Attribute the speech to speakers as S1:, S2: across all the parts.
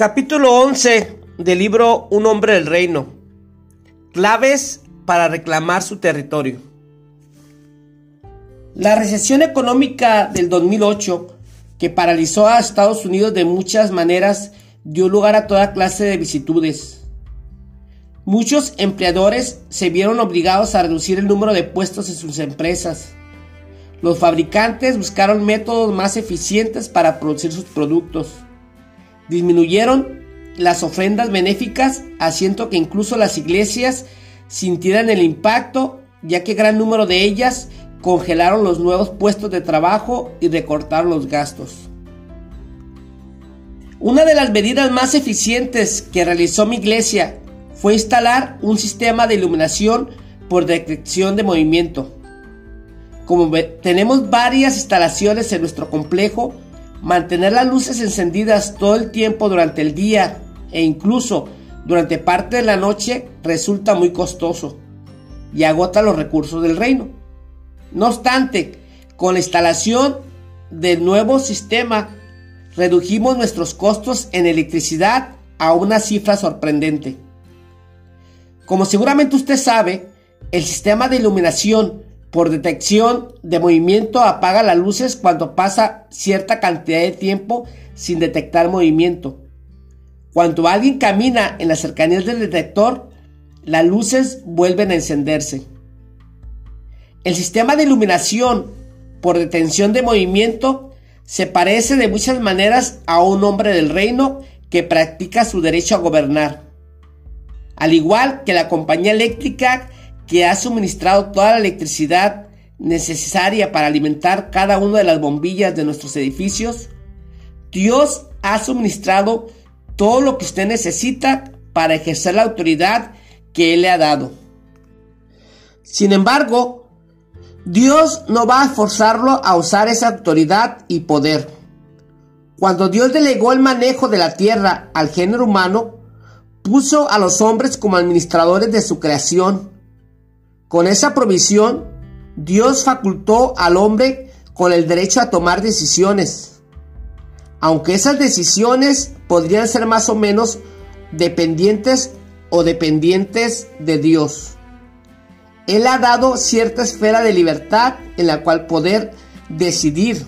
S1: Capítulo 11 del libro Un hombre del reino. Claves para reclamar su territorio. La recesión económica del 2008, que paralizó a Estados Unidos de muchas maneras, dio lugar a toda clase de vicitudes. Muchos empleadores se vieron obligados a reducir el número de puestos en sus empresas. Los fabricantes buscaron métodos más eficientes para producir sus productos disminuyeron las ofrendas benéficas, haciendo que incluso las iglesias sintieran el impacto, ya que gran número de ellas congelaron los nuevos puestos de trabajo y recortaron los gastos. Una de las medidas más eficientes que realizó mi iglesia fue instalar un sistema de iluminación por detección de movimiento. Como tenemos varias instalaciones en nuestro complejo, Mantener las luces encendidas todo el tiempo durante el día e incluso durante parte de la noche resulta muy costoso y agota los recursos del reino. No obstante, con la instalación del nuevo sistema, redujimos nuestros costos en electricidad a una cifra sorprendente. Como seguramente usted sabe, el sistema de iluminación por detección de movimiento apaga las luces cuando pasa cierta cantidad de tiempo sin detectar movimiento. Cuando alguien camina en las cercanías del detector, las luces vuelven a encenderse. El sistema de iluminación por detención de movimiento se parece de muchas maneras a un hombre del reino que practica su derecho a gobernar. Al igual que la compañía eléctrica que ha suministrado toda la electricidad necesaria para alimentar cada una de las bombillas de nuestros edificios, Dios ha suministrado todo lo que usted necesita para ejercer la autoridad que Él le ha dado. Sin embargo, Dios no va a forzarlo a usar esa autoridad y poder. Cuando Dios delegó el manejo de la tierra al género humano, puso a los hombres como administradores de su creación con esa provisión, Dios facultó al hombre con el derecho a tomar decisiones, aunque esas decisiones podrían ser más o menos dependientes o dependientes de Dios. Él ha dado cierta esfera de libertad en la cual poder decidir.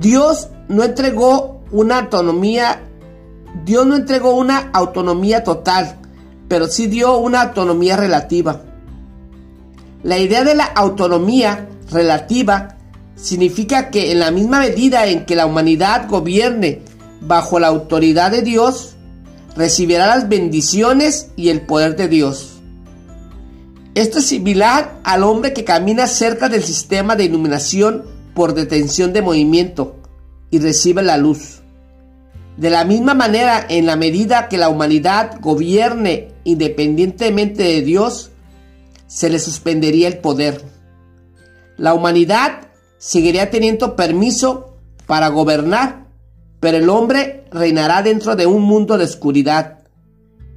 S1: Dios no entregó una autonomía, Dios no entregó una autonomía total, pero sí dio una autonomía relativa. La idea de la autonomía relativa significa que en la misma medida en que la humanidad gobierne bajo la autoridad de Dios, recibirá las bendiciones y el poder de Dios. Esto es similar al hombre que camina cerca del sistema de iluminación por detención de movimiento y recibe la luz. De la misma manera, en la medida que la humanidad gobierne independientemente de Dios, se le suspendería el poder. La humanidad seguiría teniendo permiso para gobernar, pero el hombre reinará dentro de un mundo de oscuridad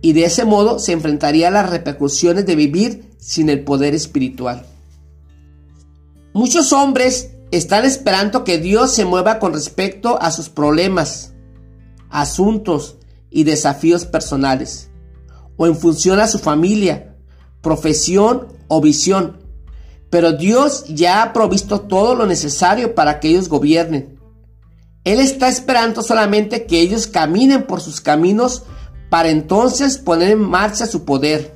S1: y de ese modo se enfrentaría a las repercusiones de vivir sin el poder espiritual. Muchos hombres están esperando que Dios se mueva con respecto a sus problemas, asuntos y desafíos personales, o en función a su familia, profesión o visión. Pero Dios ya ha provisto todo lo necesario para que ellos gobiernen. Él está esperando solamente que ellos caminen por sus caminos para entonces poner en marcha su poder.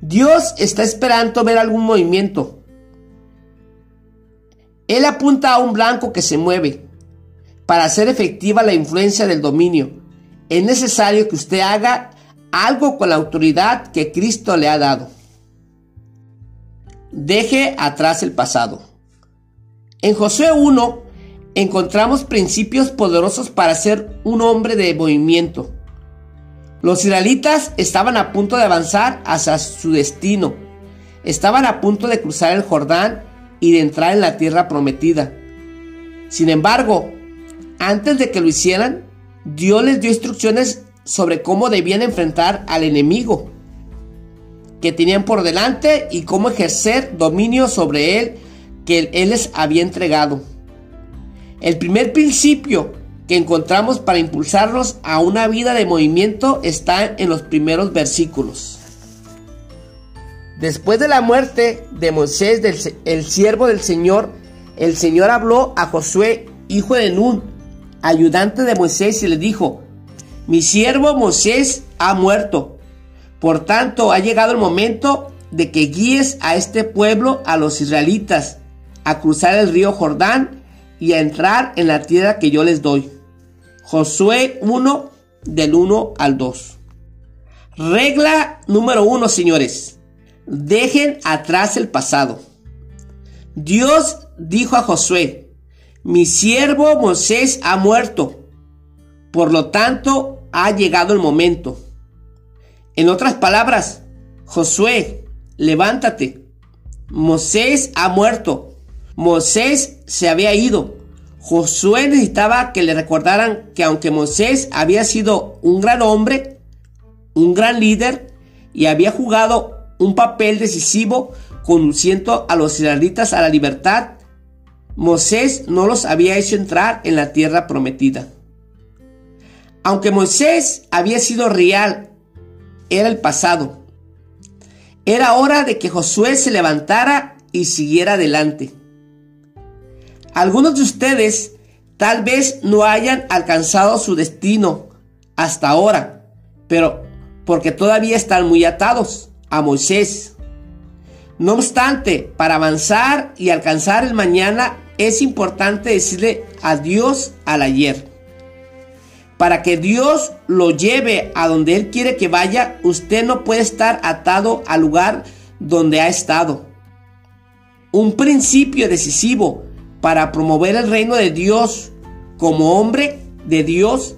S1: Dios está esperando ver algún movimiento. Él apunta a un blanco que se mueve para hacer efectiva la influencia del dominio, es necesario que usted haga algo con la autoridad que Cristo le ha dado. Deje atrás el pasado. En Josué 1 encontramos principios poderosos para ser un hombre de movimiento. Los israelitas estaban a punto de avanzar hacia su destino. Estaban a punto de cruzar el Jordán y de entrar en la tierra prometida. Sin embargo, antes de que lo hicieran, Dios les dio instrucciones sobre cómo debían enfrentar al enemigo que tenían por delante y cómo ejercer dominio sobre él que él les había entregado. El primer principio que encontramos para impulsarnos a una vida de movimiento está en los primeros versículos. Después de la muerte de Moisés, el siervo del Señor, el Señor habló a Josué, hijo de Nun, ayudante de Moisés, y le dijo, mi siervo Moisés ha muerto. Por tanto, ha llegado el momento de que guíes a este pueblo, a los israelitas, a cruzar el río Jordán y a entrar en la tierra que yo les doy. Josué 1 del 1 al 2. Regla número 1, señores. Dejen atrás el pasado. Dios dijo a Josué, mi siervo Moisés ha muerto. Por lo tanto, ha llegado el momento. En otras palabras, Josué, levántate. Moisés ha muerto. Moisés se había ido. Josué necesitaba que le recordaran que aunque Moisés había sido un gran hombre, un gran líder y había jugado un papel decisivo conduciendo a los israelitas a la libertad, Moisés no los había hecho entrar en la tierra prometida. Aunque Moisés había sido real, era el pasado. Era hora de que Josué se levantara y siguiera adelante. Algunos de ustedes tal vez no hayan alcanzado su destino hasta ahora, pero porque todavía están muy atados a Moisés. No obstante, para avanzar y alcanzar el mañana es importante decirle adiós al ayer. Para que Dios lo lleve a donde Él quiere que vaya, usted no puede estar atado al lugar donde ha estado. Un principio decisivo para promover el reino de Dios como hombre de Dios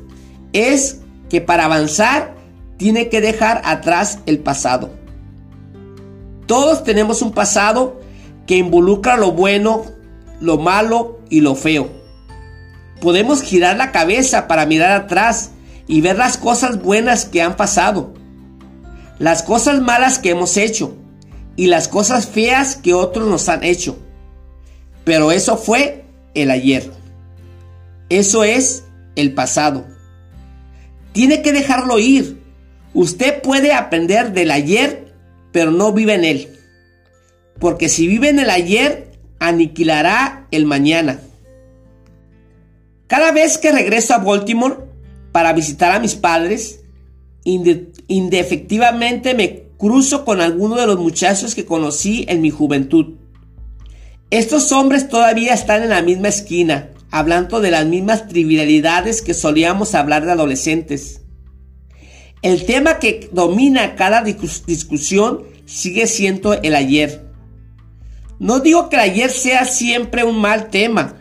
S1: es que para avanzar tiene que dejar atrás el pasado. Todos tenemos un pasado que involucra lo bueno, lo malo y lo feo. Podemos girar la cabeza para mirar atrás y ver las cosas buenas que han pasado, las cosas malas que hemos hecho y las cosas feas que otros nos han hecho. Pero eso fue el ayer. Eso es el pasado. Tiene que dejarlo ir. Usted puede aprender del ayer, pero no vive en él. Porque si vive en el ayer, aniquilará el mañana. Cada vez que regreso a Baltimore para visitar a mis padres, indefectivamente me cruzo con alguno de los muchachos que conocí en mi juventud. Estos hombres todavía están en la misma esquina, hablando de las mismas trivialidades que solíamos hablar de adolescentes. El tema que domina cada discusión sigue siendo el ayer. No digo que ayer sea siempre un mal tema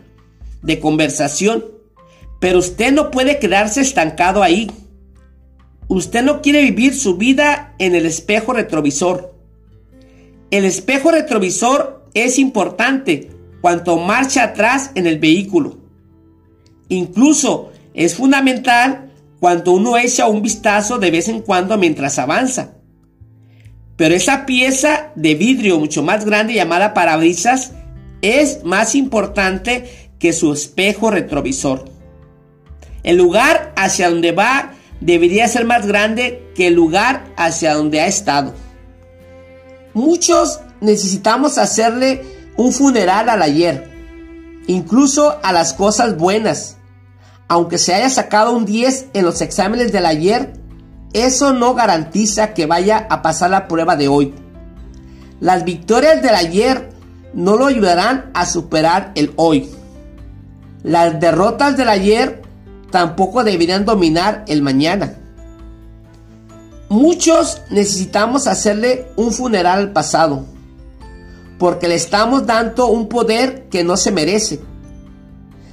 S1: de conversación, pero usted no puede quedarse estancado ahí. Usted no quiere vivir su vida en el espejo retrovisor. El espejo retrovisor es importante cuanto marcha atrás en el vehículo. Incluso es fundamental cuando uno echa un vistazo de vez en cuando mientras avanza. Pero esa pieza de vidrio mucho más grande llamada parabrisas es más importante que su espejo retrovisor. El lugar hacia donde va debería ser más grande que el lugar hacia donde ha estado. Muchos necesitamos hacerle un funeral al ayer, incluso a las cosas buenas. Aunque se haya sacado un 10 en los exámenes del ayer, eso no garantiza que vaya a pasar la prueba de hoy. Las victorias del ayer no lo ayudarán a superar el hoy. Las derrotas del ayer tampoco deberían dominar el mañana. Muchos necesitamos hacerle un funeral al pasado, porque le estamos dando un poder que no se merece.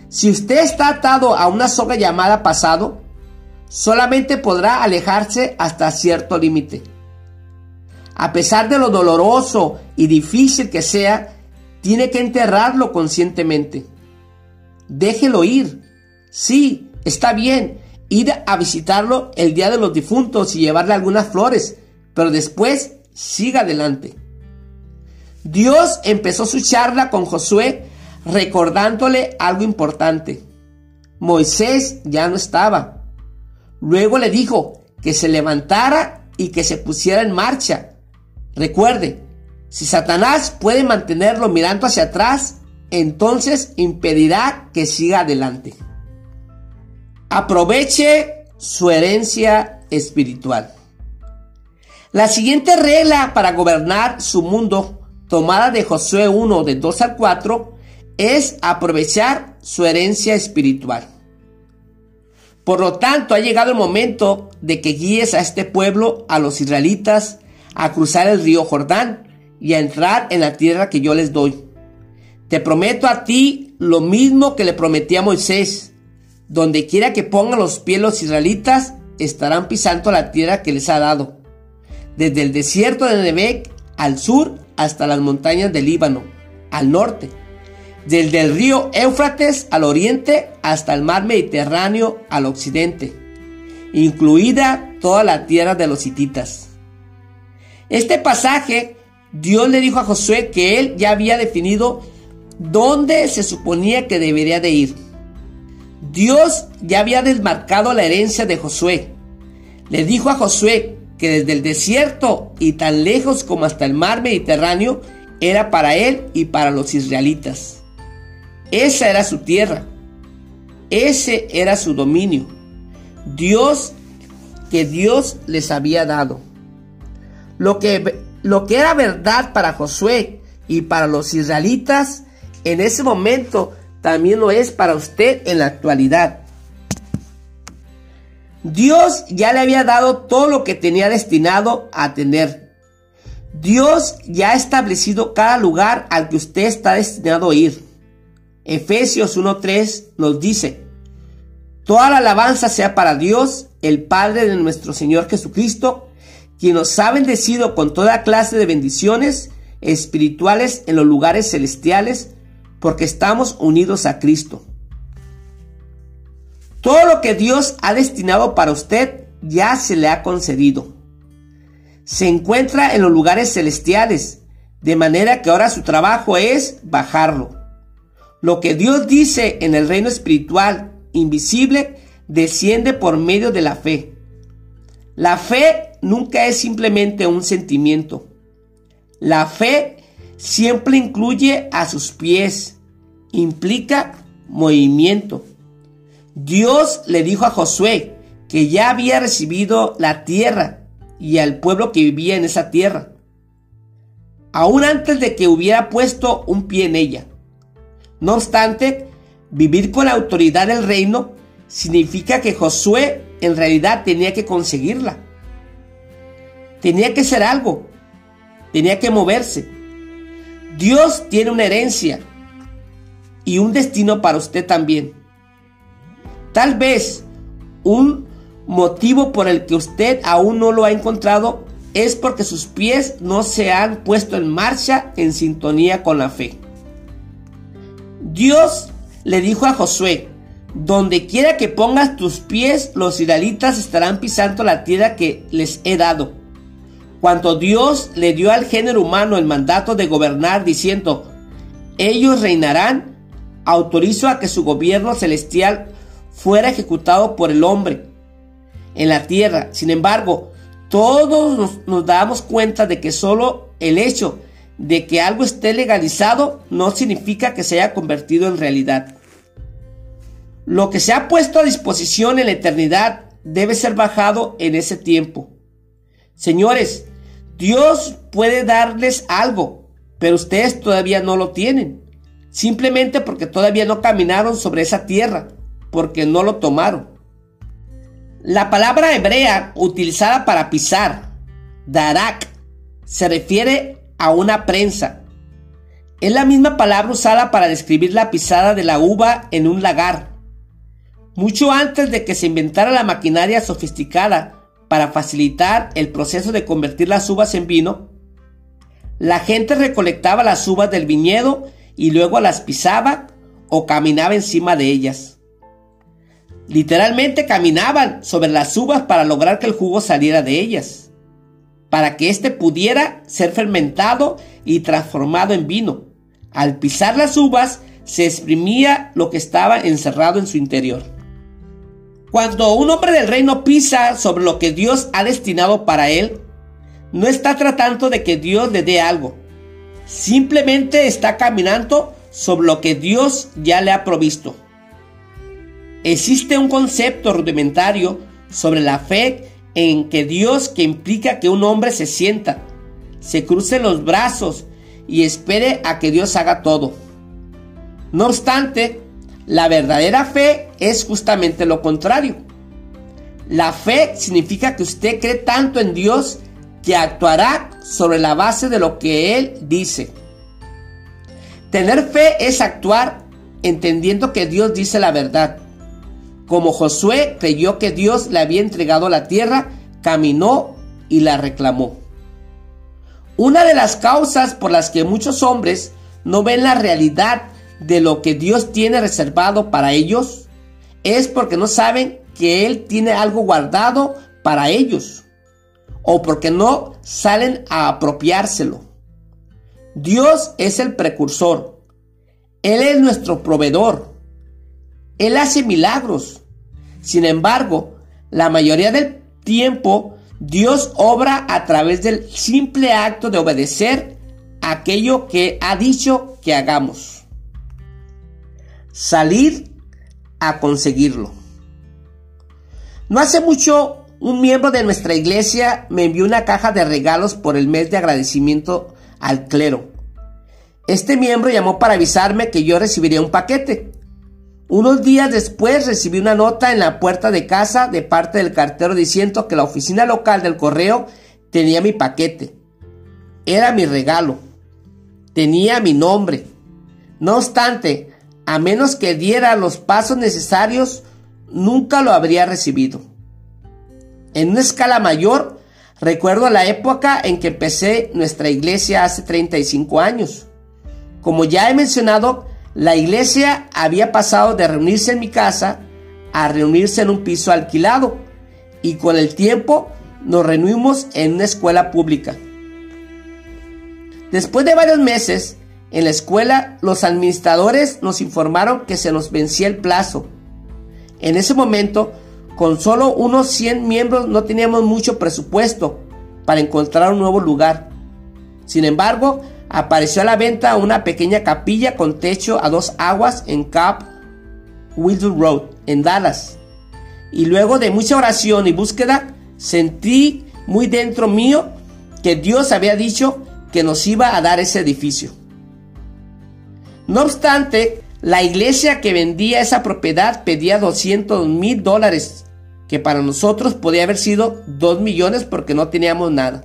S1: Si usted está atado a una soga llamada pasado, solamente podrá alejarse hasta cierto límite. A pesar de lo doloroso y difícil que sea, tiene que enterrarlo conscientemente. Déjelo ir. Sí, Está bien ir a visitarlo el día de los difuntos y llevarle algunas flores, pero después siga adelante. Dios empezó su charla con Josué recordándole algo importante. Moisés ya no estaba. Luego le dijo que se levantara y que se pusiera en marcha. Recuerde, si Satanás puede mantenerlo mirando hacia atrás, entonces impedirá que siga adelante. Aproveche su herencia espiritual. La siguiente regla para gobernar su mundo, tomada de Josué 1 de 2 al 4, es aprovechar su herencia espiritual. Por lo tanto, ha llegado el momento de que guíes a este pueblo, a los israelitas, a cruzar el río Jordán y a entrar en la tierra que yo les doy. Te prometo a ti lo mismo que le prometí a Moisés. Donde quiera que pongan los pies los israelitas, estarán pisando la tierra que les ha dado. Desde el desierto de Nebec al sur hasta las montañas del Líbano, al norte. Desde el río Éufrates al oriente hasta el mar Mediterráneo al occidente. Incluida toda la tierra de los hititas. Este pasaje, Dios le dijo a Josué que él ya había definido dónde se suponía que debería de ir. Dios ya había desmarcado la herencia de Josué. Le dijo a Josué que desde el desierto y tan lejos como hasta el mar Mediterráneo era para él y para los israelitas. Esa era su tierra. Ese era su dominio. Dios que Dios les había dado. Lo que, lo que era verdad para Josué y para los israelitas en ese momento también lo es para usted en la actualidad. Dios ya le había dado todo lo que tenía destinado a tener. Dios ya ha establecido cada lugar al que usted está destinado a ir. Efesios 1.3 nos dice, Toda la alabanza sea para Dios, el Padre de nuestro Señor Jesucristo, quien nos ha bendecido con toda clase de bendiciones espirituales en los lugares celestiales porque estamos unidos a Cristo. Todo lo que Dios ha destinado para usted ya se le ha concedido. Se encuentra en los lugares celestiales, de manera que ahora su trabajo es bajarlo. Lo que Dios dice en el reino espiritual, invisible, desciende por medio de la fe. La fe nunca es simplemente un sentimiento. La fe siempre incluye a sus pies, implica movimiento. Dios le dijo a Josué que ya había recibido la tierra y al pueblo que vivía en esa tierra, aún antes de que hubiera puesto un pie en ella. No obstante, vivir con la autoridad del reino significa que Josué en realidad tenía que conseguirla. Tenía que ser algo, tenía que moverse. Dios tiene una herencia y un destino para usted también. Tal vez un motivo por el que usted aún no lo ha encontrado es porque sus pies no se han puesto en marcha en sintonía con la fe. Dios le dijo a Josué, donde quiera que pongas tus pies, los israelitas estarán pisando la tierra que les he dado. Cuando Dios le dio al género humano el mandato de gobernar diciendo, ellos reinarán, autorizó a que su gobierno celestial fuera ejecutado por el hombre en la tierra. Sin embargo, todos nos, damos cuenta de que solo el hecho de que algo esté legalizado no significa que se haya convertido en realidad. Lo que se ha puesto a disposición en la eternidad debe ser bajado en ese tiempo. Señores, Dios puede darles algo, pero ustedes todavía no lo tienen. Simplemente porque todavía no caminaron sobre esa tierra, porque no lo tomaron. La palabra hebrea utilizada para pisar, darak, se refiere a una prensa. Es la misma palabra usada para describir la pisada de la uva en un lagar. Mucho antes de que se inventara la maquinaria sofisticada para facilitar el proceso de convertir las uvas en vino, la gente recolectaba las uvas del viñedo y luego las pisaba o caminaba encima de ellas. Literalmente caminaban sobre las uvas para lograr que el jugo saliera de ellas, para que éste pudiera ser fermentado y transformado en vino. Al pisar las uvas, se exprimía lo que estaba encerrado en su interior. Cuando un hombre del reino pisa sobre lo que Dios ha destinado para él, no está tratando de que Dios le dé algo, simplemente está caminando sobre lo que Dios ya le ha provisto. Existe un concepto rudimentario sobre la fe en que Dios que implica que un hombre se sienta, se cruce los brazos y espere a que Dios haga todo. No obstante, la verdadera fe es justamente lo contrario. La fe significa que usted cree tanto en Dios que actuará sobre la base de lo que Él dice. Tener fe es actuar entendiendo que Dios dice la verdad. Como Josué creyó que Dios le había entregado la tierra, caminó y la reclamó. Una de las causas por las que muchos hombres no ven la realidad de lo que Dios tiene reservado para ellos es porque no saben que Él tiene algo guardado para ellos o porque no salen a apropiárselo. Dios es el precursor. Él es nuestro proveedor. Él hace milagros. Sin embargo, la mayoría del tiempo Dios obra a través del simple acto de obedecer aquello que ha dicho que hagamos. Salir a conseguirlo. No hace mucho un miembro de nuestra iglesia me envió una caja de regalos por el mes de agradecimiento al clero. Este miembro llamó para avisarme que yo recibiría un paquete. Unos días después recibí una nota en la puerta de casa de parte del cartero diciendo que la oficina local del correo tenía mi paquete. Era mi regalo. Tenía mi nombre. No obstante, a menos que diera los pasos necesarios, nunca lo habría recibido. En una escala mayor, recuerdo la época en que empecé nuestra iglesia hace 35 años. Como ya he mencionado, la iglesia había pasado de reunirse en mi casa a reunirse en un piso alquilado y con el tiempo nos reunimos en una escuela pública. Después de varios meses, en la escuela los administradores nos informaron que se nos vencía el plazo. En ese momento con solo unos 100 miembros no teníamos mucho presupuesto para encontrar un nuevo lugar. Sin embargo, apareció a la venta una pequeña capilla con techo a dos aguas en Cap Wilder Road, en Dallas. Y luego de mucha oración y búsqueda, sentí muy dentro mío que Dios había dicho que nos iba a dar ese edificio. No obstante, la iglesia que vendía esa propiedad pedía 200 mil dólares que para nosotros podía haber sido 2 millones porque no teníamos nada.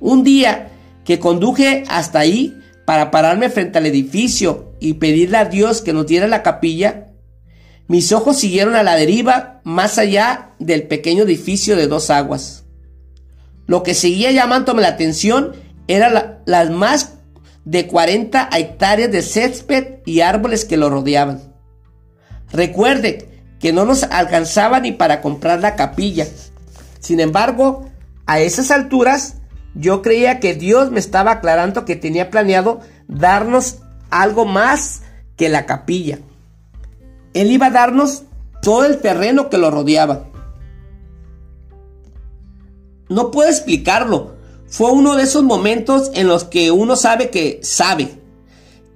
S1: Un día que conduje hasta ahí para pararme frente al edificio y pedirle a Dios que nos diera la capilla, mis ojos siguieron a la deriva más allá del pequeño edificio de dos aguas. Lo que seguía llamándome la atención eran las más de 40 hectáreas de césped y árboles que lo rodeaban. Recuerde que no nos alcanzaba ni para comprar la capilla. Sin embargo, a esas alturas yo creía que Dios me estaba aclarando que tenía planeado darnos algo más que la capilla. Él iba a darnos todo el terreno que lo rodeaba. No puedo explicarlo. Fue uno de esos momentos en los que uno sabe que sabe,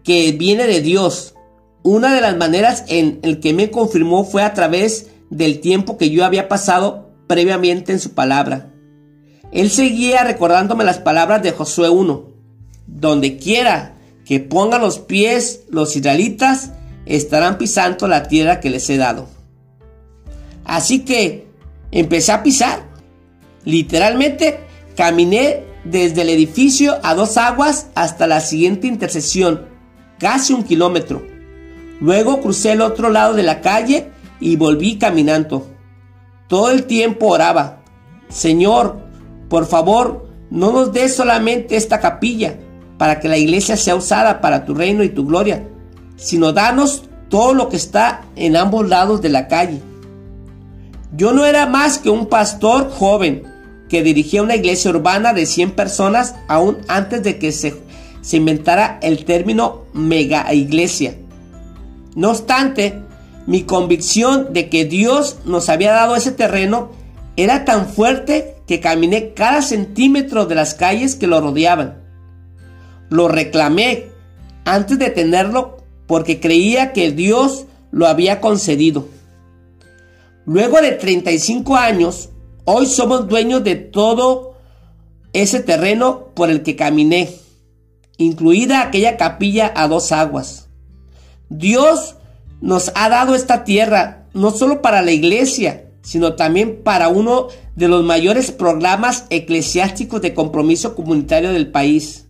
S1: que viene de Dios, una de las maneras en el que me confirmó fue a través del tiempo que yo había pasado previamente en su palabra. Él seguía recordándome las palabras de Josué 1. Donde quiera que pongan los pies los israelitas, estarán pisando la tierra que les he dado. Así que empecé a pisar. Literalmente caminé desde el edificio a dos aguas hasta la siguiente intersección, casi un kilómetro. Luego crucé el otro lado de la calle y volví caminando. Todo el tiempo oraba, Señor, por favor, no nos des solamente esta capilla para que la iglesia sea usada para tu reino y tu gloria, sino danos todo lo que está en ambos lados de la calle. Yo no era más que un pastor joven que dirigía una iglesia urbana de 100 personas aún antes de que se, se inventara el término mega iglesia. No obstante, mi convicción de que Dios nos había dado ese terreno era tan fuerte que caminé cada centímetro de las calles que lo rodeaban. Lo reclamé antes de tenerlo porque creía que Dios lo había concedido. Luego de 35 años, hoy somos dueños de todo ese terreno por el que caminé, incluida aquella capilla a dos aguas. Dios nos ha dado esta tierra no solo para la iglesia, sino también para uno de los mayores programas eclesiásticos de compromiso comunitario del país,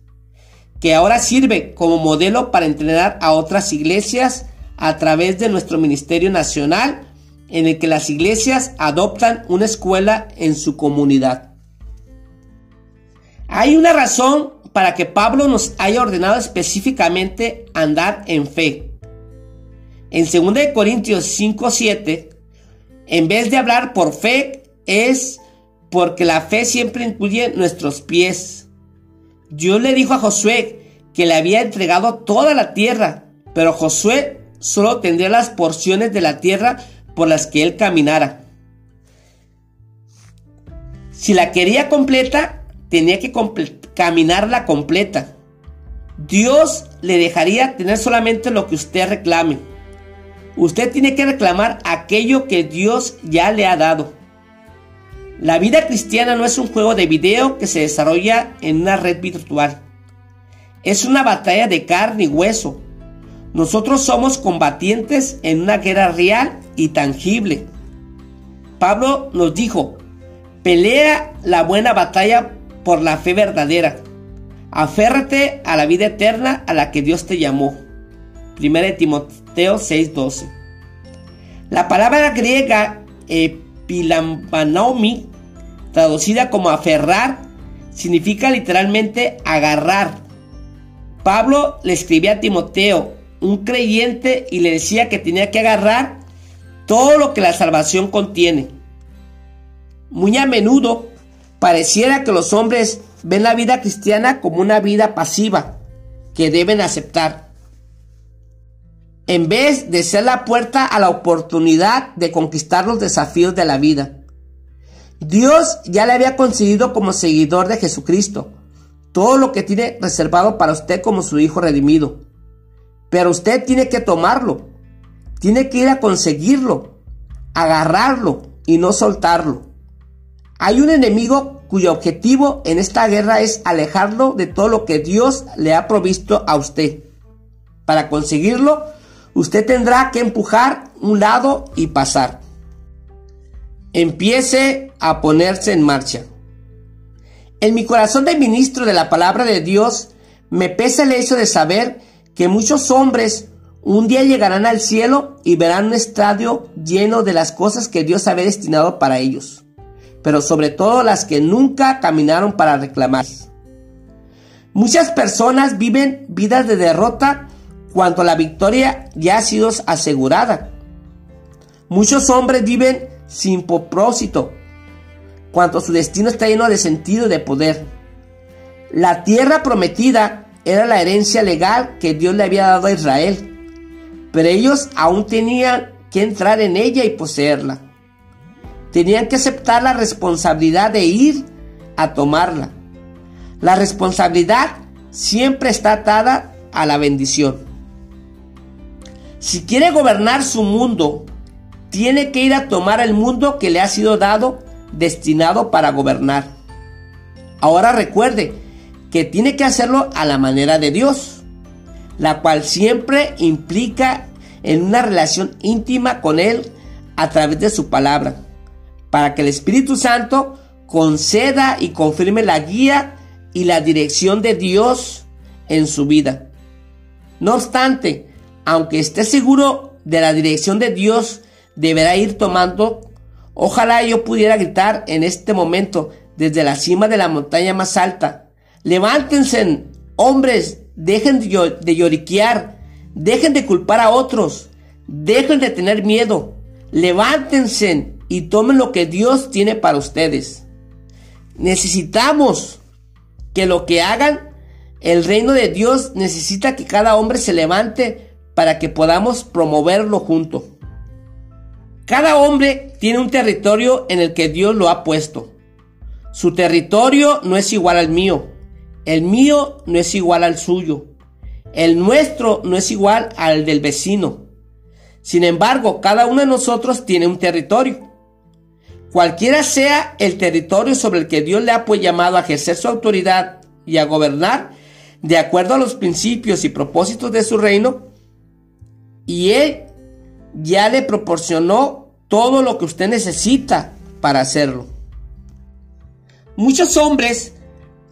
S1: que ahora sirve como modelo para entrenar a otras iglesias a través de nuestro Ministerio Nacional, en el que las iglesias adoptan una escuela en su comunidad. Hay una razón para que Pablo nos haya ordenado específicamente andar en fe. En 2 Corintios 5:7, en vez de hablar por fe, es porque la fe siempre incluye nuestros pies. Dios le dijo a Josué que le había entregado toda la tierra, pero Josué solo tendría las porciones de la tierra por las que él caminara. Si la quería completa, tenía que caminarla completa. Dios le dejaría tener solamente lo que usted reclame. Usted tiene que reclamar aquello que Dios ya le ha dado. La vida cristiana no es un juego de video que se desarrolla en una red virtual. Es una batalla de carne y hueso. Nosotros somos combatientes en una guerra real y tangible. Pablo nos dijo, pelea la buena batalla por la fe verdadera. Aférrate a la vida eterna a la que Dios te llamó. 1 Timoteo 6:12. La palabra griega epilambanomi, traducida como aferrar, significa literalmente agarrar. Pablo le escribía a Timoteo, un creyente, y le decía que tenía que agarrar todo lo que la salvación contiene. Muy a menudo pareciera que los hombres ven la vida cristiana como una vida pasiva que deben aceptar en vez de ser la puerta a la oportunidad de conquistar los desafíos de la vida. Dios ya le había concedido como seguidor de Jesucristo todo lo que tiene reservado para usted como su hijo redimido. Pero usted tiene que tomarlo, tiene que ir a conseguirlo, agarrarlo y no soltarlo. Hay un enemigo cuyo objetivo en esta guerra es alejarlo de todo lo que Dios le ha provisto a usted. Para conseguirlo, Usted tendrá que empujar un lado y pasar. Empiece a ponerse en marcha. En mi corazón de ministro de la palabra de Dios me pesa el hecho de saber que muchos hombres un día llegarán al cielo y verán un estadio lleno de las cosas que Dios había destinado para ellos, pero sobre todo las que nunca caminaron para reclamar. Muchas personas viven vidas de derrota cuando la victoria ya ha sido asegurada. Muchos hombres viven sin propósito, cuando su destino está lleno de sentido y de poder. La tierra prometida era la herencia legal que Dios le había dado a Israel, pero ellos aún tenían que entrar en ella y poseerla. Tenían que aceptar la responsabilidad de ir a tomarla. La responsabilidad siempre está atada a la bendición. Si quiere gobernar su mundo, tiene que ir a tomar el mundo que le ha sido dado, destinado para gobernar. Ahora recuerde que tiene que hacerlo a la manera de Dios, la cual siempre implica en una relación íntima con Él a través de su palabra, para que el Espíritu Santo conceda y confirme la guía y la dirección de Dios en su vida. No obstante, aunque esté seguro de la dirección de Dios, deberá ir tomando. Ojalá yo pudiera gritar en este momento desde la cima de la montaña más alta. Levántense, hombres, dejen de lloriquear, dejen de culpar a otros, dejen de tener miedo, levántense y tomen lo que Dios tiene para ustedes. Necesitamos que lo que hagan El reino de Dios necesita que cada hombre se levante para que podamos promoverlo junto. Cada hombre tiene un territorio en el que Dios lo ha puesto. Su territorio no es igual al mío. El mío no es igual al suyo. El nuestro no es igual al del vecino. Sin embargo, cada uno de nosotros tiene un territorio. Cualquiera sea el territorio sobre el que Dios le ha pues llamado a ejercer su autoridad y a gobernar, de acuerdo a los principios y propósitos de su reino, y Él ya le proporcionó todo lo que usted necesita para hacerlo. Muchos hombres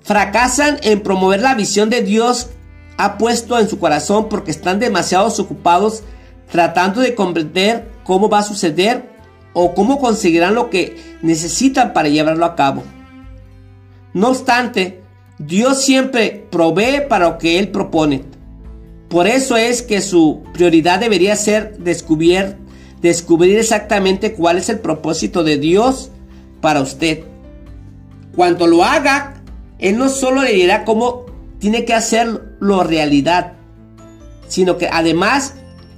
S1: fracasan en promover la visión de Dios ha puesto en su corazón porque están demasiado ocupados tratando de comprender cómo va a suceder o cómo conseguirán lo que necesitan para llevarlo a cabo. No obstante, Dios siempre provee para lo que Él propone. Por eso es que su prioridad debería ser descubrir, descubrir exactamente cuál es el propósito de Dios para usted. Cuando lo haga, Él no solo le dirá cómo tiene que hacerlo realidad, sino que además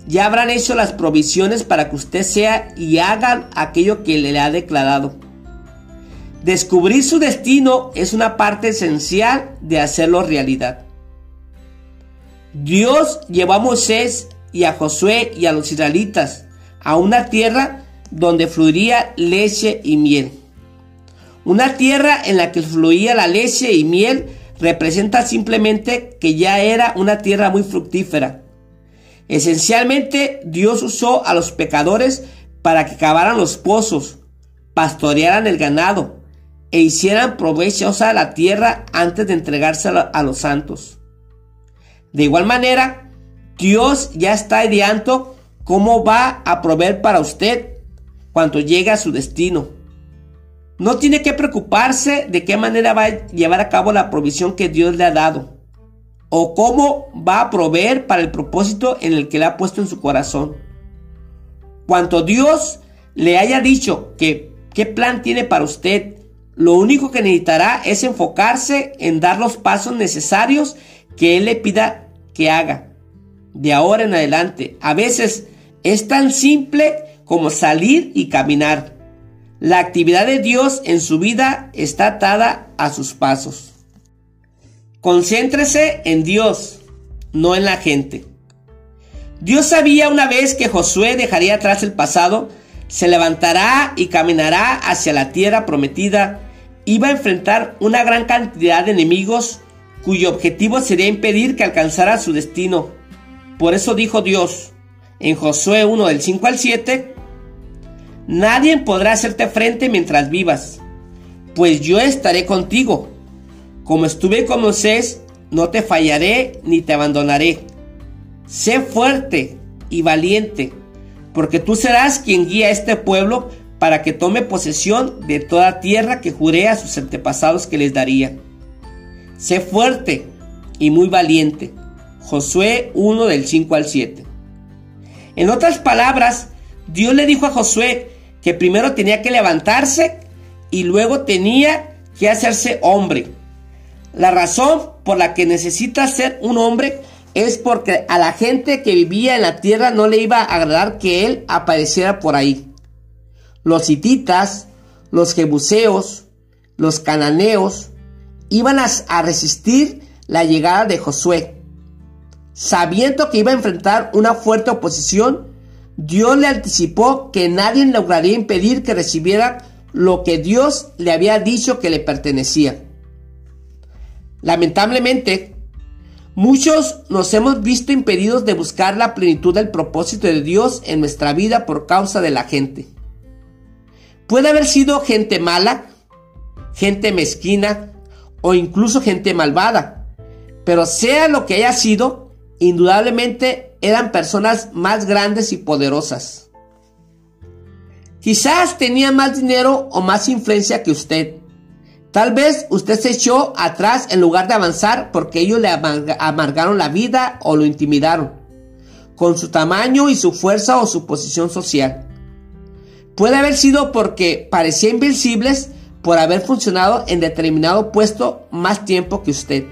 S1: ya habrán hecho las provisiones para que usted sea y haga aquello que le ha declarado. Descubrir su destino es una parte esencial de hacerlo realidad. Dios llevó a Moisés y a Josué y a los israelitas a una tierra donde fluiría leche y miel. Una tierra en la que fluía la leche y miel representa simplemente que ya era una tierra muy fructífera. Esencialmente Dios usó a los pecadores para que cavaran los pozos, pastorearan el ganado, e hicieran provechosa la tierra antes de entregársela a los santos. De igual manera, Dios ya está ideando cómo va a proveer para usted cuando llegue a su destino. No tiene que preocuparse de qué manera va a llevar a cabo la provisión que Dios le ha dado o cómo va a proveer para el propósito en el que le ha puesto en su corazón. Cuanto Dios le haya dicho que qué plan tiene para usted lo único que necesitará es enfocarse en dar los pasos necesarios que Él le pida que haga. De ahora en adelante, a veces es tan simple como salir y caminar. La actividad de Dios en su vida está atada a sus pasos. Concéntrese en Dios, no en la gente. Dios sabía una vez que Josué dejaría atrás el pasado, se levantará y caminará hacia la tierra prometida iba a enfrentar una gran cantidad de enemigos cuyo objetivo sería impedir que alcanzara su destino. Por eso dijo Dios en Josué 1 del 5 al 7, Nadie podrá hacerte frente mientras vivas, pues yo estaré contigo. Como estuve con Moisés, no te fallaré ni te abandonaré. Sé fuerte y valiente, porque tú serás quien guía a este pueblo para que tome posesión de toda tierra que juré a sus antepasados que les daría. Sé fuerte y muy valiente. Josué 1 del 5 al 7. En otras palabras, Dios le dijo a Josué que primero tenía que levantarse y luego tenía que hacerse hombre. La razón por la que necesita ser un hombre es porque a la gente que vivía en la tierra no le iba a agradar que él apareciera por ahí los hititas, los jebuseos, los cananeos, iban a, resistir la llegada de Josué. Sabiendo que iba a enfrentar una fuerte oposición, Dios le anticipó que nadie lograría impedir que recibiera lo que Dios le había dicho que le pertenecía. Lamentablemente, muchos nos hemos visto impedidos de buscar la plenitud del propósito de Dios en nuestra vida por causa de la gente. Puede haber sido gente mala, gente mezquina o incluso gente malvada. Pero sea lo que haya sido, indudablemente eran personas más grandes y poderosas. Quizás tenían más dinero o más influencia que usted. Tal vez usted se echó atrás en lugar de avanzar porque ellos le amargaron la vida o lo intimidaron, con su tamaño y su fuerza o su posición social. Puede haber sido porque parecía invencibles por haber funcionado en determinado puesto más tiempo que usted.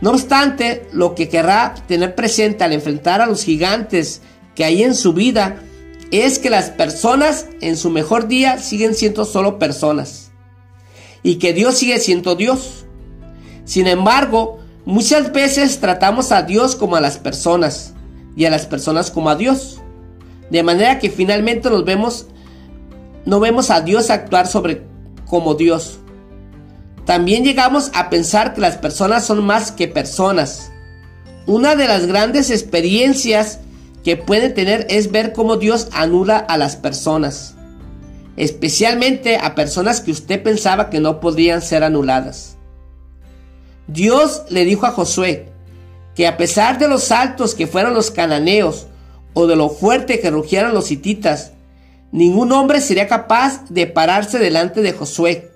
S1: No obstante, lo que querrá tener presente al enfrentar a los gigantes que hay en su vida es que las personas en su mejor día siguen siendo solo personas y que Dios sigue siendo Dios. Sin embargo, muchas veces tratamos a Dios como a las personas y a las personas como a Dios. De manera que finalmente nos vemos no vemos a Dios actuar sobre como Dios. También llegamos a pensar que las personas son más que personas. Una de las grandes experiencias que pueden tener es ver cómo Dios anula a las personas, especialmente a personas que usted pensaba que no podrían ser anuladas. Dios le dijo a Josué que a pesar de los altos que fueron los cananeos o de lo fuerte que rugieran los hititas, ningún hombre sería capaz de pararse delante de Josué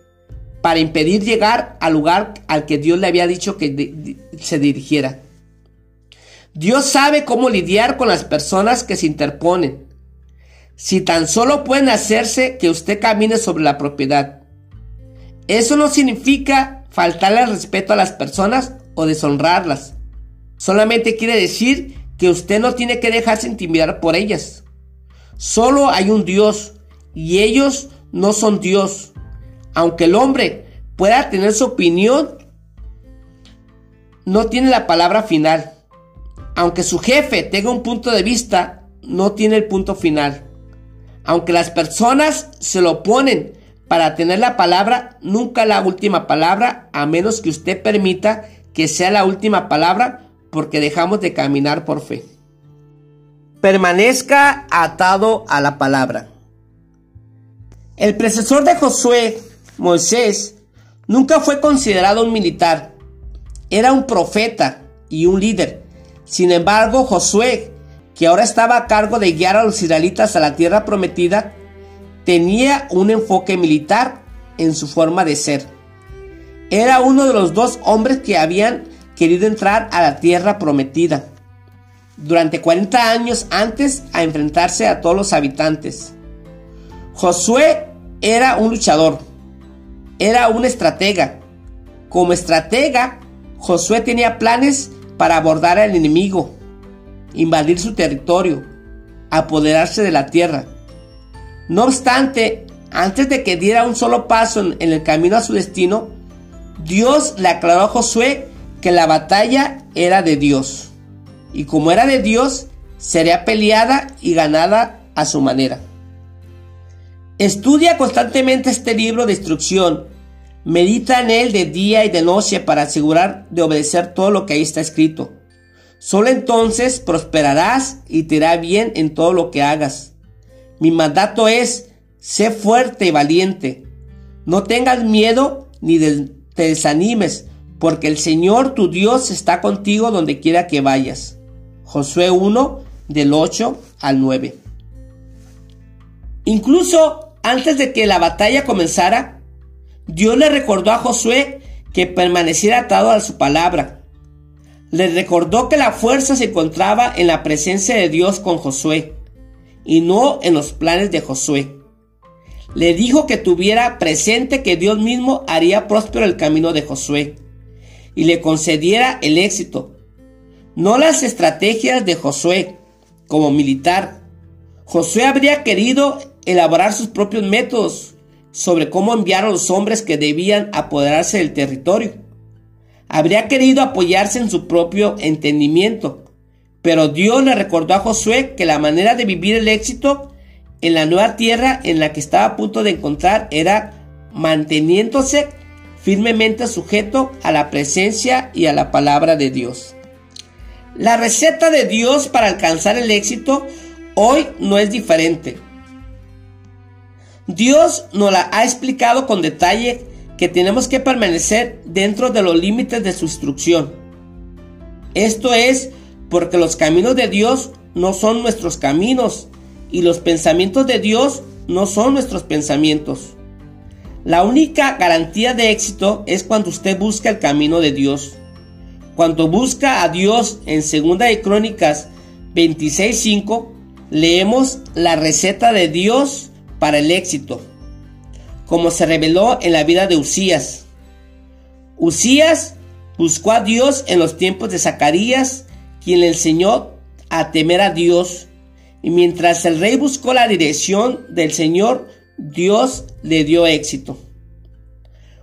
S1: para impedir llegar al lugar al que Dios le había dicho que se dirigiera. Dios sabe cómo lidiar con las personas que se interponen. Si tan solo pueden hacerse que usted camine sobre la propiedad. Eso no significa faltarle al respeto a las personas o deshonrarlas. Solamente quiere decir que usted no tiene que dejarse intimidar por ellas. Solo hay un Dios y ellos no son Dios. Aunque el hombre pueda tener su opinión, no tiene la palabra final. Aunque su jefe tenga un punto de vista, no tiene el punto final. Aunque las personas se lo ponen para tener la palabra, nunca la última palabra, a menos que usted permita que sea la última palabra, porque dejamos de caminar por fe. Permanezca atado a la palabra. El predecesor de Josué Moisés nunca fue considerado un militar, era un profeta y un líder. Sin embargo, Josué, que ahora estaba a cargo de guiar a los israelitas a la tierra prometida, tenía un enfoque militar en su forma de ser. Era uno de los dos hombres que habían querido entrar a la tierra prometida durante 40 años antes a enfrentarse a todos los habitantes. Josué era un luchador, era un estratega. Como estratega, Josué tenía planes para abordar al enemigo, invadir su territorio, apoderarse de la tierra. No obstante, antes de que diera un solo paso en, el camino a su destino, Dios le aclaró a Josué que la batalla era de Dios. Y como era de Dios, sería peleada y ganada a su manera. Estudia constantemente este libro de instrucción. Medita en él de día y de noche para asegurar de obedecer todo lo que ahí está escrito. Solo entonces prosperarás y te irá bien en todo lo que hagas. Mi mandato es, sé fuerte y valiente. No tengas miedo ni te desanimes, porque el Señor tu Dios está contigo donde quiera que vayas. Josué 1 del 8 al 9. Incluso antes de que la batalla comenzara, Dios le recordó a Josué que permaneciera atado a su palabra. Le recordó que la fuerza se encontraba en la presencia de Dios con Josué y no en los planes de Josué. Le dijo que tuviera presente que Dios mismo haría próspero el camino de Josué y le concediera el éxito, no las estrategias de Josué como militar. Josué habría querido elaborar sus propios métodos sobre cómo enviar a los hombres que debían apoderarse del territorio. Habría querido apoyarse en su propio entendimiento, pero Dios le recordó a Josué que la manera de vivir el éxito en la nueva tierra en la que estaba a punto de encontrar era manteniéndose firmemente sujeto a la presencia y a la palabra de Dios. La receta de Dios para alcanzar el éxito hoy no es diferente. Dios nos la ha explicado con detalle que tenemos que permanecer dentro de los límites de su instrucción. Esto es porque los caminos de Dios no son nuestros caminos y los pensamientos de Dios no son nuestros pensamientos. La única garantía de éxito es cuando usted busca el camino de Dios. Cuando busca a Dios en Segunda de Crónicas 26:5 leemos la receta de Dios para el éxito, como se reveló en la vida de Usías. Usías buscó a Dios en los tiempos de Zacarías, quien le enseñó a temer a Dios. Y mientras el rey buscó la dirección del Señor, Dios le dio éxito.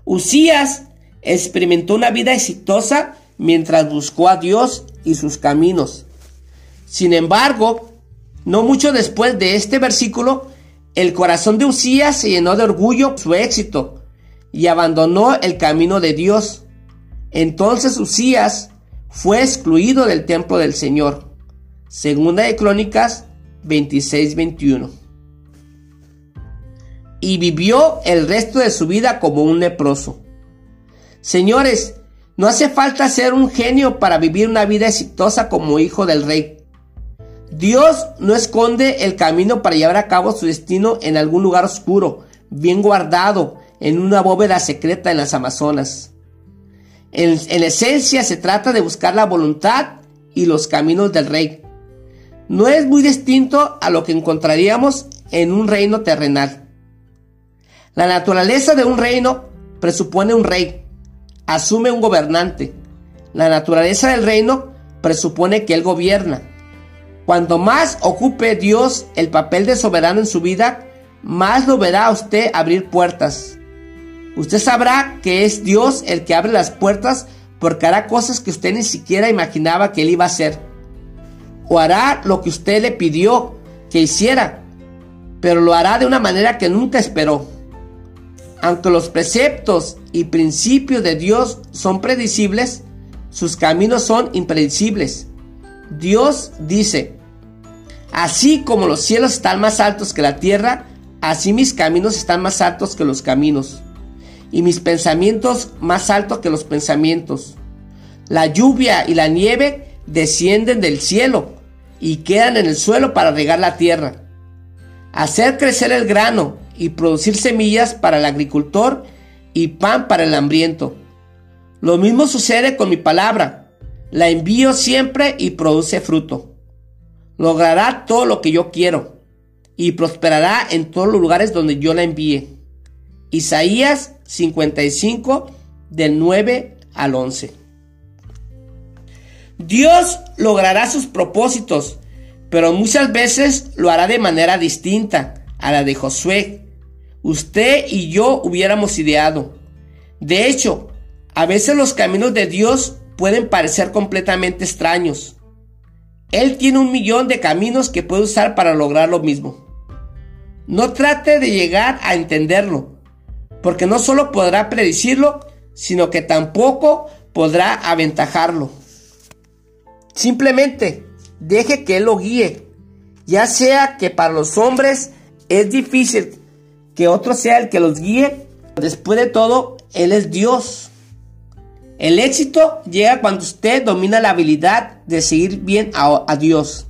S1: Usías experimentó una vida exitosa mientras buscó a Dios y sus caminos. Sin embargo, no mucho después de este versículo, el corazón de Usías se llenó de orgullo por su éxito y abandonó el camino de Dios. Entonces Usías fue excluido del templo del Señor. Segunda de Crónicas 26-21. Y vivió el resto de su vida como un leproso. Señores, no hace falta ser un genio para vivir una vida exitosa como hijo del rey. Dios no esconde el camino para llevar a cabo su destino en algún lugar oscuro, bien guardado, en una bóveda secreta en las Amazonas. En, en, esencia se trata de buscar la voluntad y los caminos del rey. No es muy distinto a lo que encontraríamos en un reino terrenal. La naturaleza de un reino presupone un rey, asume un gobernante. La naturaleza del reino presupone que él gobierna. Cuanto más ocupe Dios el papel de soberano en su vida, más lo verá usted abrir puertas. Usted sabrá que es Dios el que abre las puertas porque hará cosas que usted ni siquiera imaginaba que él iba a hacer. O hará lo que usted le pidió que hiciera, pero lo hará de una manera que nunca esperó. Aunque los preceptos y principios de Dios son predecibles, sus caminos son impredecibles. Dios dice, así como los cielos están más altos que la tierra, así mis caminos están más altos que los caminos, y mis pensamientos más altos que los pensamientos. La lluvia y la nieve descienden del cielo y quedan en el suelo para regar la tierra, hacer crecer el grano y producir semillas para el agricultor y pan para el hambriento. Lo mismo sucede con mi palabra la envío siempre y produce fruto. Logrará todo lo que yo quiero y prosperará en todos los lugares donde yo la envíe. Isaías 55 del 9 al 11. Dios logrará sus propósitos, pero muchas veces lo hará de manera distinta a la de Josué. Usted y yo hubiéramos ideado. De hecho, a veces los caminos de Dios pueden parecer completamente extraños. Él tiene un millón de caminos que puede usar para lograr lo mismo. No trate de llegar a entenderlo, porque no solo podrá predecirlo, sino que tampoco podrá aventajarlo. Simplemente deje que Él lo guíe, ya sea que para los hombres es difícil que otro sea el que los guíe, después de todo, Él es Dios. El éxito llega cuando usted domina la habilidad de seguir bien a, Dios.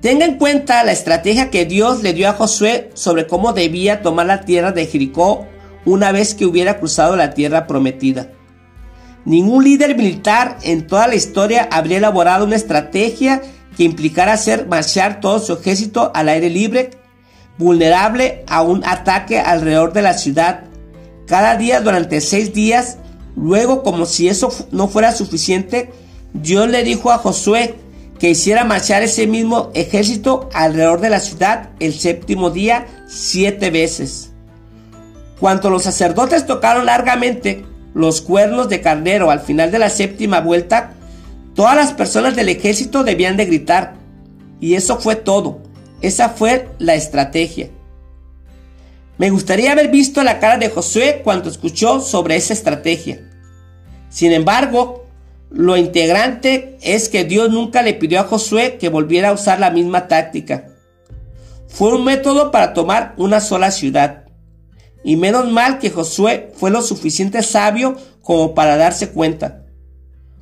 S1: Tenga en cuenta la estrategia que Dios le dio a Josué sobre cómo debía tomar la tierra de Jericó una vez que hubiera cruzado la tierra prometida. Ningún líder militar en toda la historia habría elaborado una estrategia que implicara hacer marchar todo su ejército al aire libre, vulnerable a un ataque alrededor de la ciudad cada día durante seis días. Luego, como si eso no fuera suficiente, Dios le dijo a Josué que hiciera marchar ese mismo ejército alrededor de la ciudad el séptimo día siete veces. Cuando los sacerdotes tocaron largamente los cuernos de carnero al final de la séptima vuelta, todas las personas del ejército debían de gritar. Y eso fue todo. Esa fue la estrategia. Me gustaría haber visto la cara de Josué cuando escuchó sobre esa estrategia. Sin embargo, lo integrante es que Dios nunca le pidió a Josué que volviera a usar la misma táctica. Fue un método para tomar una sola ciudad. Y menos mal que Josué fue lo suficiente sabio como para darse cuenta.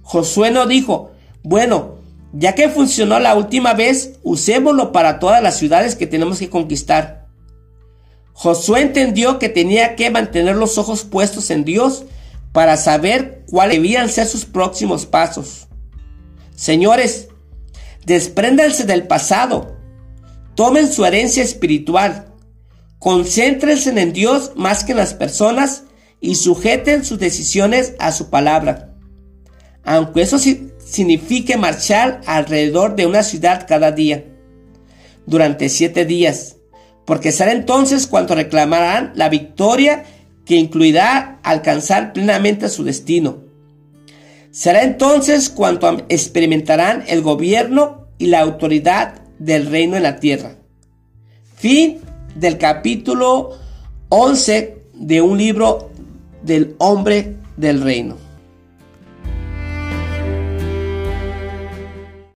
S1: Josué no dijo, bueno, ya que funcionó la última vez, usémoslo para todas las ciudades que tenemos que conquistar. Josué entendió que tenía que mantener los ojos puestos en Dios para saber cuáles debían ser sus próximos pasos. Señores, despréndanse del pasado, tomen su herencia espiritual, concéntrense en Dios más que en las personas y sujeten sus decisiones a su palabra. Aunque eso signifique marchar alrededor de una ciudad cada día, durante siete días, porque será entonces cuando reclamarán la victoria que incluirá alcanzar plenamente su destino. Será entonces cuando experimentarán el gobierno y la autoridad del reino en la tierra. Fin del capítulo 11 de un libro del hombre del reino.